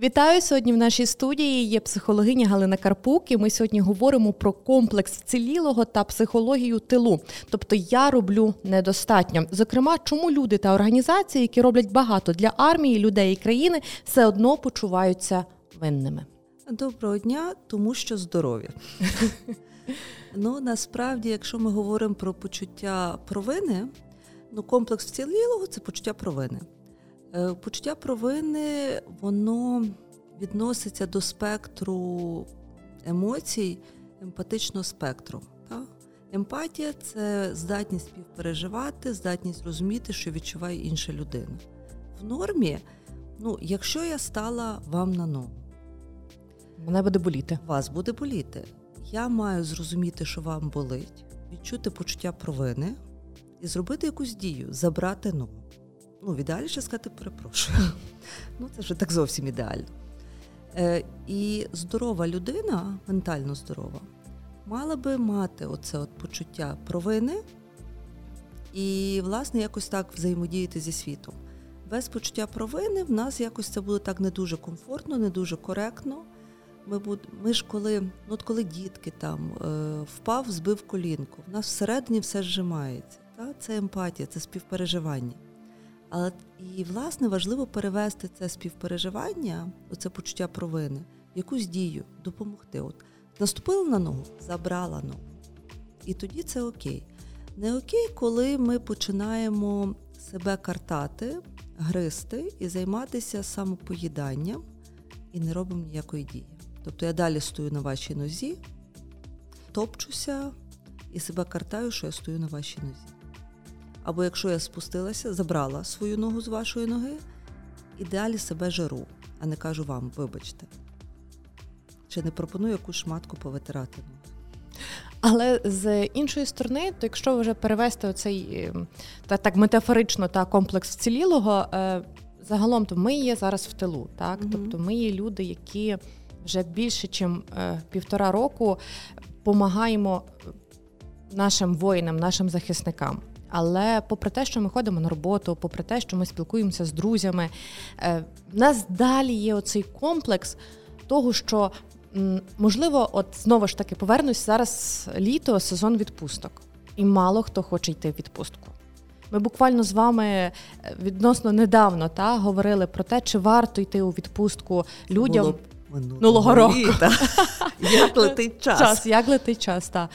Вітаю сьогодні. В нашій студії є психологиня Галина Карпук. і Ми сьогодні говоримо про комплекс вцілілого та психологію тилу. Тобто я роблю недостатньо. Зокрема, чому люди та організації, які роблять багато для армії, людей і країни, все одно почуваються винними. Доброго дня, тому що здоров'я. Ну насправді, якщо ми говоримо про почуття провини, ну комплекс вцілілого це почуття провини. Е, почуття провини воно відноситься до спектру емоцій, емпатичного спектру. Так? Емпатія це здатність співпереживати, здатність розуміти, що відчуває інша людина. В нормі, ну, якщо я стала вам на ногу, мене буде боліти. Вас буде боліти. Я маю зрозуміти, що вам болить, відчути почуття провини і зробити якусь дію, забрати ногу ну, в ідеалі ще сказати перепрошую. Ну, це вже так зовсім ідеально. Е, І здорова людина, ментально здорова, мала би мати оце от почуття провини і, власне, якось так взаємодіяти зі світом. Без почуття провини в нас якось це буде так не дуже комфортно, не дуже коректно. Ми буд... ми ж коли ну от коли дітки там е, впав, збив колінку, в нас всередині все зжимається. Та? Це емпатія, це співпереживання. Але і власне важливо перевести це співпереживання, оце почуття провини, в якусь дію, допомогти. От наступила на ногу, забрала ногу. І тоді це окей. Не окей, коли ми починаємо себе картати, гризти і займатися самопоїданням і не робимо ніякої дії. Тобто я далі стою на вашій нозі, топчуся і себе картаю, що я стою на вашій нозі. Або якщо я спустилася, забрала свою ногу з вашої ноги і далі себе жару, а не кажу вам, вибачте. Чи не пропоную якусь шматку повитирати ноги. Але з іншої сторони, то якщо вже перевести оцей ем, та так метафорично та комплекс вцілілого, е, загалом то ми є зараз в тилу, так mm тобто ми є люди, які вже більше, ніж е, півтора року допомагаємо нашим воїнам, нашим захисникам. Але попри те, що ми ходимо на роботу, попри те, що ми спілкуємося з друзями, е, в нас далі є оцей комплекс того, що можливо, от знову ж таки повернусь зараз літо, сезон відпусток, і мало хто хоче йти в відпустку. Ми буквально з вами е, відносно недавно та говорили про те, чи варто йти у відпустку людям Було минулого року. Як летить час. час як летить час, так.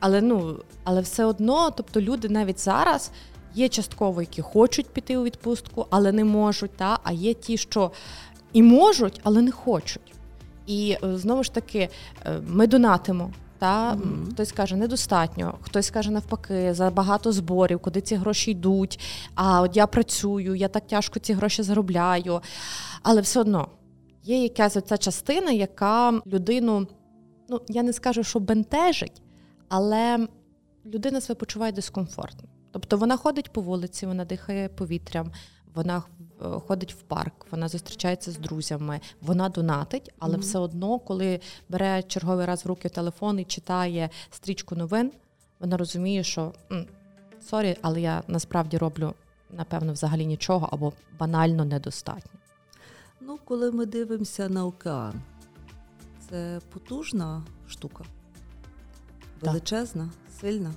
Але ну, але все одно, тобто люди навіть зараз є частково, які хочуть піти у відпустку, але не можуть. Та? А є ті, що і можуть, але не хочуть. І е, знову ж таки, е, ми донатимо. Та mm-hmm. хтось каже недостатньо, хтось каже навпаки, за багато зборів, куди ці гроші йдуть. А от я працюю, я так тяжко ці гроші заробляю. Але все одно є якась оця частина, яка людину, ну я не скажу, що бентежить, але людина себе почуває дискомфортно. Тобто вона ходить по вулиці, вона дихає повітрям, вона е, ходить в парк, вона зустрічається з друзями, вона донатить, але mm-hmm. все одно, коли бере черговий раз в руки телефон і читає стрічку новин, вона розуміє, що sorry, але я насправді роблю, напевно, взагалі нічого або банально недостатньо. Ну, коли ми дивимося на океан, це потужна штука величезна, сильна.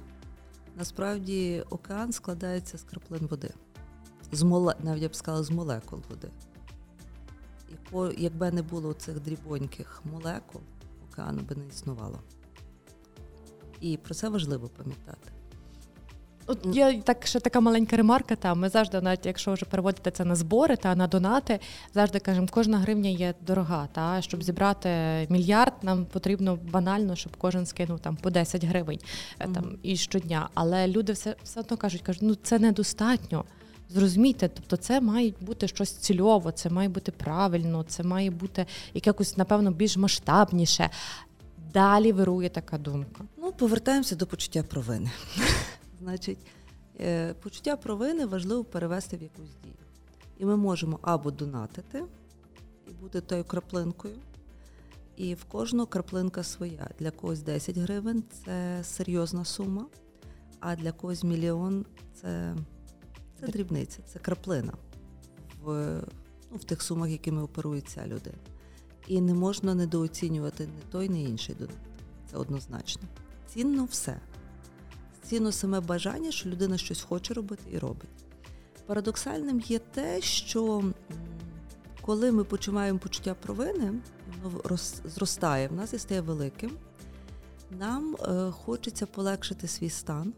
Насправді океан складається з краплин води, з моле... навіть я б сказала, з молекул води. І по... якби не було цих дрібоньких молекул, океану би не існувало. І про це важливо пам'ятати. От є так ще така маленька ремарка. Та ми завжди, навіть якщо вже переводити це на збори та на донати, завжди кажемо, кожна гривня є дорога. Та щоб зібрати мільярд, нам потрібно банально, щоб кожен скинув там по 10 гривень mm-hmm. там і щодня. Але люди все все одно кажуть, кажуть, ну це недостатньо. Зрозумійте, тобто це має бути щось цільово, це має бути правильно, це має бути якось, напевно, більш масштабніше. Далі вирує така думка. Ну, повертаємося до почуття провини. Значить, е, почуття провини важливо перевести в якусь дію. І ми можемо або донатити і бути тою краплинкою. І в кожного краплинка своя. Для когось 10 гривень це серйозна сума, а для когось мільйон це це дрібниця, це краплина в ну, в тих сумах, якими оперує ця людина. І не можна недооцінювати не той, не інший донат. Це однозначно. Цінно все. Цінно саме бажання, що людина щось хоче робити і робить. Парадоксальним є те, що коли ми почуваємо почуття провини, воно зростає, в нас і стає великим, нам е, хочеться полегшити свій стан.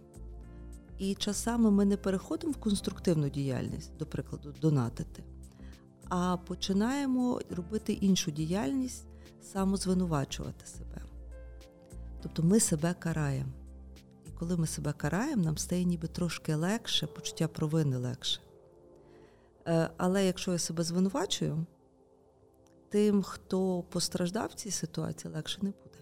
І часами ми не переходимо в конструктивну діяльність, до прикладу, донатити, а починаємо робити іншу діяльність, самозвинувачувати себе. Тобто ми себе караємо. Коли ми себе караємо, нам стає ніби трошки легше, почуття провини легше. Е, але якщо я себе звинувачую, тим, хто постраждав в цій ситуації, легше не буде.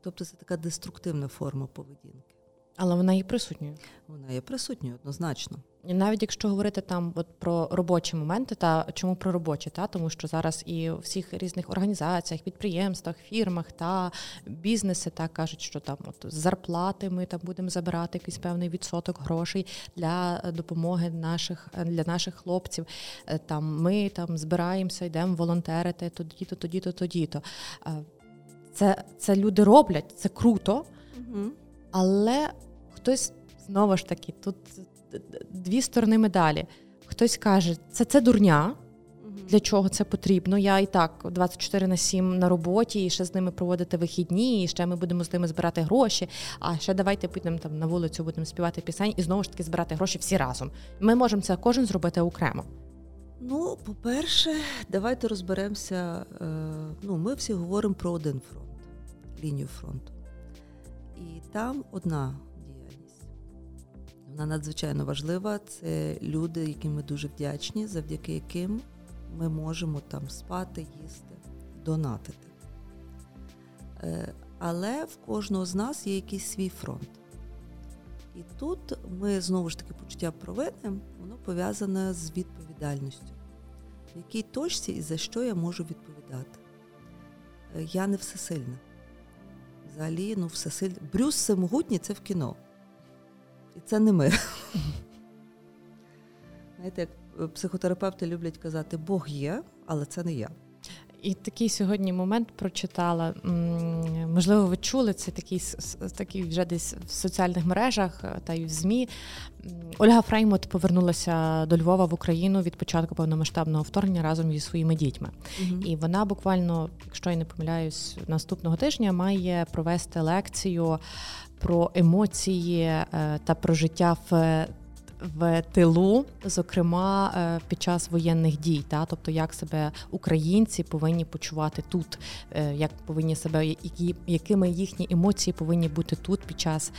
Тобто це така деструктивна форма поведінки. Але вона є присутньою. Вона є присутньою однозначно. І навіть якщо говорити там от про робочі моменти, та чому про робочі, та тому що зараз і у всіх різних організаціях, підприємствах, фірмах та бізнеси так кажуть, що там от з зарплати ми там будемо забирати якийсь певний відсоток грошей для допомоги наших для наших хлопців. Е, там ми там збираємося, йдемо волонтерити тоді-то, тоді-то, тоді-то. Е, це це люди роблять, це круто, угу. але хтось знову ж таки тут дві сторони медалі. Хтось каже, це це дурня. Для чого це потрібно? Я і так 24 на 7 на роботі, і ще з ними проводити вихідні, і ще ми будемо з ними збирати гроші. А ще давайте підемо там на вулицю, будемо співати пісень і знову ж таки збирати гроші всі разом. Ми можемо це кожен зробити окремо. Ну, по-перше, давайте розберемося. Е, ну, ми всі говоримо про один фронт, лінію фронту. І там одна вона надзвичайно важлива. Це люди, яким ми дуже вдячні, завдяки яким ми можемо там спати, їсти, донатити. Е, але в кожного з нас є якийсь свій фронт. І тут ми знову ж таки почуття провини, воно пов'язане з відповідальністю, в якій точці і за що я можу відповідати. Е, я не всесильна. Взагалі, ну, всесильна. Брюс всемогутній це в кіно. І це не ми. Знаєте, як психотерапевти люблять казати, Бог є, але це не я. І такий сьогодні момент прочитала. Можливо, ви чули це такий такий вже десь в соціальних мережах та й в ЗМІ. Ольга Фреймут повернулася до Львова в Україну від початку повномасштабного вторгнення разом зі своїми дітьми. Угу. І вона буквально, якщо я не помиляюсь, наступного тижня має провести лекцію про емоції е, та про життя в. В тилу, зокрема е, під час воєнних дій, та тобто як себе українці повинні почувати тут, е, як повинні себе, які якими їхні емоції повинні бути тут під час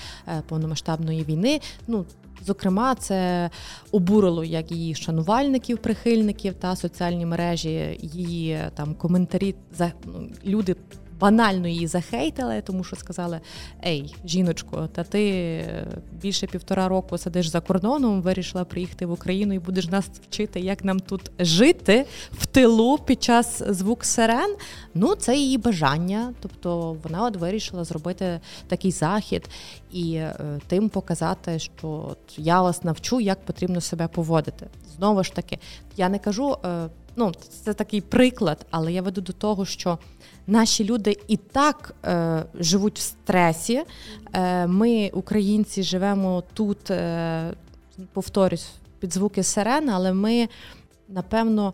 повномасштабної війни. Ну зокрема, це обурило як її шанувальників, прихильників та соціальні мережі, її там коментарі за ну, люди банально її захейтили, тому що сказали: Ей, жіночко, та ти більше півтора року сидиш за кордоном, вирішила приїхати в Україну і будеш нас вчити, як нам тут жити в тилу під час звук сирен. Ну, це її бажання. Тобто вона от вирішила зробити такий захід і е, тим показати, що я вас навчу, як потрібно себе поводити. Знову ж таки, я не кажу. Е, ну, це такий приклад, але я веду до того, що наші люди і так е, живуть в стресі. Е, Ми, українці, живемо тут, е, повторюсь, під звуки сирени, але ми, напевно,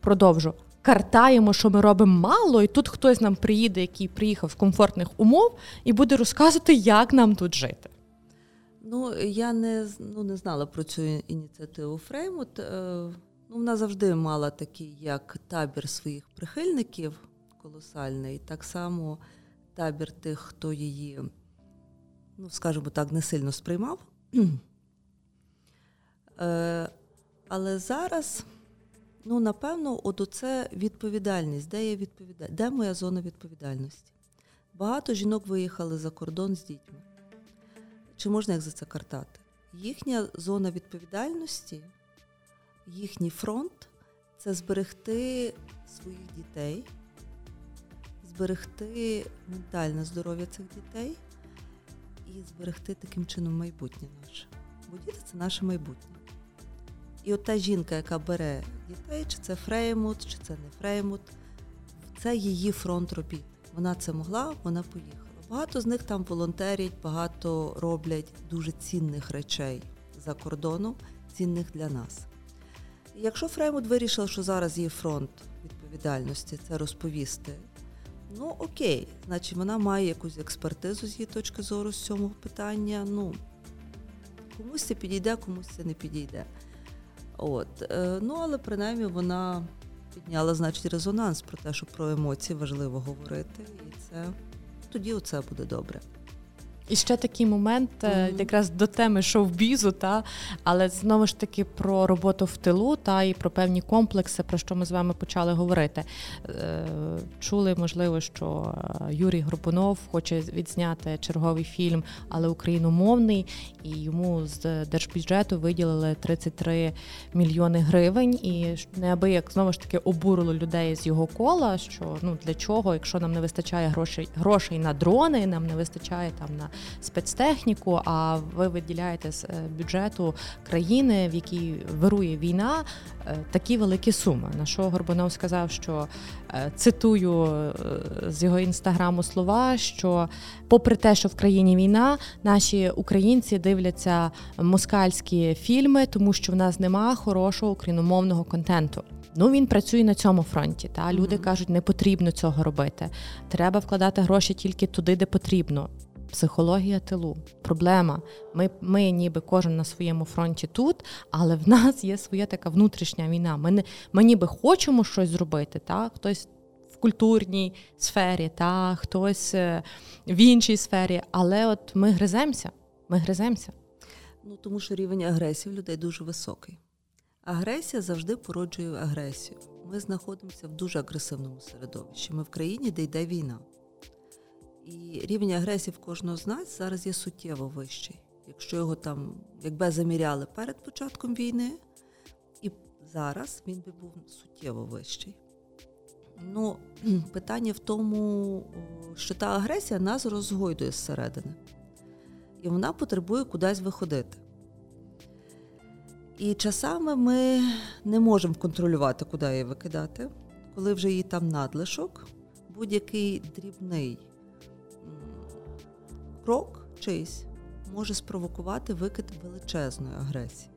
продовжу. Картаємо, що ми робимо мало, і тут хтось нам приїде, який приїхав з комфортних умов, і буде розказувати, як нам тут жити. Ну, я не ну, не знала про цю ініціативу Фреймут. Ну, Вона завжди мала такий як табір своїх прихильників колосальний, так само табір тих, хто її, ну, скажімо так, не сильно сприймав. Е, але зараз, ну, напевно, от оце відповідальність, де є відповідальність, де моя зона відповідальності? Багато жінок виїхали за кордон з дітьми. Чи можна їх за це картати? Їхня зона відповідальності їхній фронт це зберегти своїх дітей, зберегти ментальне здоров'я цих дітей і зберегти таким чином майбутнє наше. Бо діти це наше майбутнє. І от та жінка, яка бере дітей, чи це Фреймут, чи це не Фреймут, це її фронт робіт. Вона це могла, вона поїхала. Багато з них там волонтерять, багато роблять дуже цінних речей за кордоном, цінних для нас. Якщо Фреймут вирішила, що зараз є фронт відповідальності, це розповісти. Ну окей, значить вона має якусь експертизу з її точки зору з цього питання. Ну комусь це підійде, комусь це не підійде. От, е, ну але принаймні вона підняла значить резонанс про те, що про емоції важливо говорити, і це тоді оце буде добре. І ще такий момент, mm-hmm. якраз до теми шоу-бізу, та але знову ж таки про роботу в тилу та і про певні комплекси, про що ми з вами почали говорити. Е, чули, можливо, що е, Юрій Горбунов хоче відзняти черговий фільм, але україномовний, і йому з держбюджету виділили 33 мільйони гривень. І неабияк знову ж таки обурило людей з його кола. Що ну для чого, якщо нам не вистачає грошей грошей на дрони, нам не вистачає там на спецтехніку, а ви виділяєте з е, бюджету країни, в якій вирує війна, е, такі великі суми. На що Горбанов сказав, що е, цитую з його інстаграму слова, що, попри те, що в країні війна, наші українці дивляться москальські фільми, тому що в нас нема хорошого україномовного контенту. Ну він працює на цьому фронті. Та люди mm-hmm. кажуть, не потрібно цього робити. Треба вкладати гроші тільки туди, де потрібно психологія тилу. Проблема. Ми ми ніби кожен на своєму фронті тут, але в нас є своя така внутрішня війна. Ми не ми ніби хочемо щось зробити. Та? Хтось в культурній сфері, та хтось е, в іншій сфері, але от ми гриземося. Ми гриземося. Ну тому що рівень агресії в людей дуже високий. Агресія завжди породжує агресію. Ми знаходимося в дуже агресивному середовищі. Ми в країні, де йде війна. І рівень агресії в кожного з нас зараз є суттєво вищий. Якщо його там, якби заміряли перед початком війни, і зараз він би був суттєво вищий. Ну, питання в тому, що та агресія нас розгойдує зсередини. І вона потребує кудись виходити. І часами ми не можемо контролювати, куди її викидати, коли вже її там надлишок, будь-який дрібний крок чийсь може спровокувати викид величезної агресії.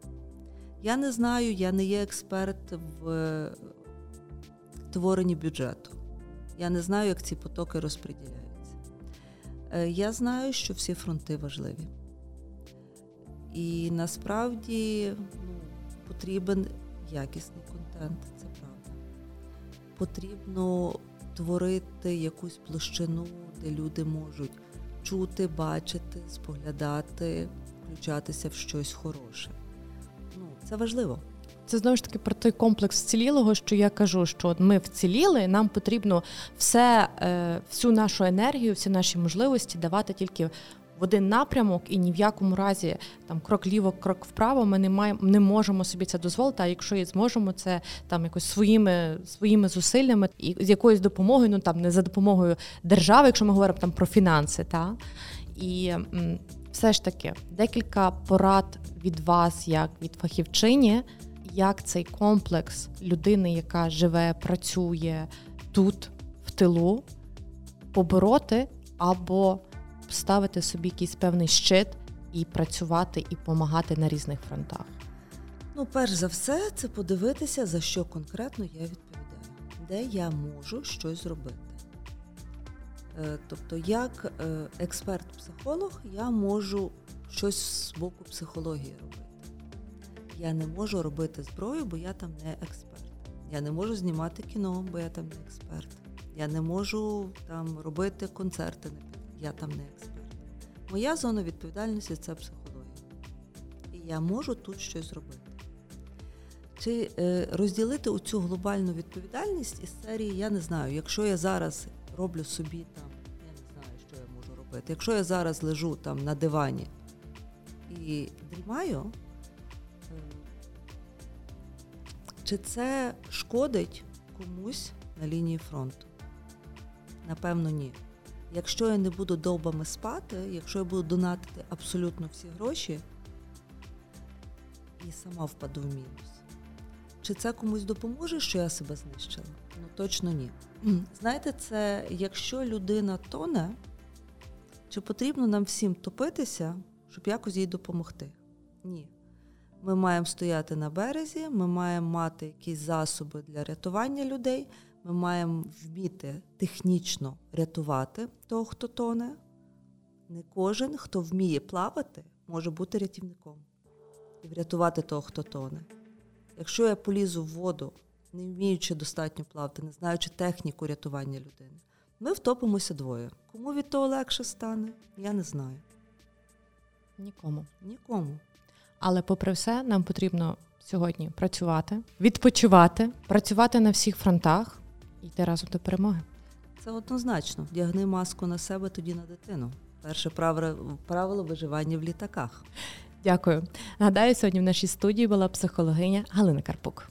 Я не знаю, я не є експерт в творенні бюджету. Я не знаю, як ці потоки розподіляються. Е, я знаю, що всі фронти важливі. І насправді ну, потрібен якісний контент, це правда. Потрібно творити якусь площину, де люди можуть чути, бачити, споглядати, включатися в щось хороше. Ну, Це важливо. Це знову ж таки про той комплекс вцілілого, що я кажу, що ми вціліли, нам потрібно все, е, всю нашу енергію, всі наші можливості давати тільки в один напрямок, і ні в якому разі там крок ліво, крок вправо. Ми не маємо не можемо собі це дозволити. А якщо і зможемо, це там якось своїми своїми зусиллями і з якоюсь допомогою, ну там не за допомогою держави, якщо ми говоримо там про фінанси, та і м, все ж таки декілька порад від вас, як від фахівчині, як цей комплекс людини, яка живе, працює тут в тилу, побороти або ставити собі якийсь певний щит і працювати і допомагати на різних фронтах? Ну, перш за все, це подивитися, за що конкретно я відповідаю, де я можу щось зробити. Е, тобто, як е, експерт-психолог, я можу щось з боку психології робити. Я не можу робити зброю, бо я там не експерт. Я не можу знімати кіно, бо я там не експерт. Я не можу там робити концерти я там не експерт. Моя зона відповідальності це психологія. І я можу тут щось зробити. Чи е, розділити оцю глобальну відповідальність із серії, я не знаю, якщо я зараз роблю собі там, я не знаю, що я можу робити. Якщо я зараз лежу там на дивані і дрімаю, е, чи це шкодить комусь на лінії фронту? Напевно, ні. Якщо я не буду довбами спати, якщо я буду донатити абсолютно всі гроші, і сама впаду в мінус. чи це комусь допоможе, що я себе знищила? Ну точно ні. Знаєте, це якщо людина тоне, чи потрібно нам всім топитися, щоб якось їй допомогти? Ні. Ми маємо стояти на березі, ми маємо мати якісь засоби для рятування людей, ми маємо вміти технічно рятувати того, хто тоне. Не кожен, хто вміє плавати, може бути рятівником і врятувати того, хто тоне. Якщо я полізу в воду, не вміючи достатньо плавати, не знаючи техніку рятування людини, ми втопимося двоє. Кому від того легше стане, я не знаю. Нікому. Нікому. Але, попри все, нам потрібно сьогодні працювати, відпочивати, працювати на всіх фронтах йти разом до перемоги. Це однозначно. Вдягни маску на себе, тоді на дитину. Перше правило, правило виживання в літаках. Дякую. Нагадаю, сьогодні в нашій студії була психологиня Галина Карпук.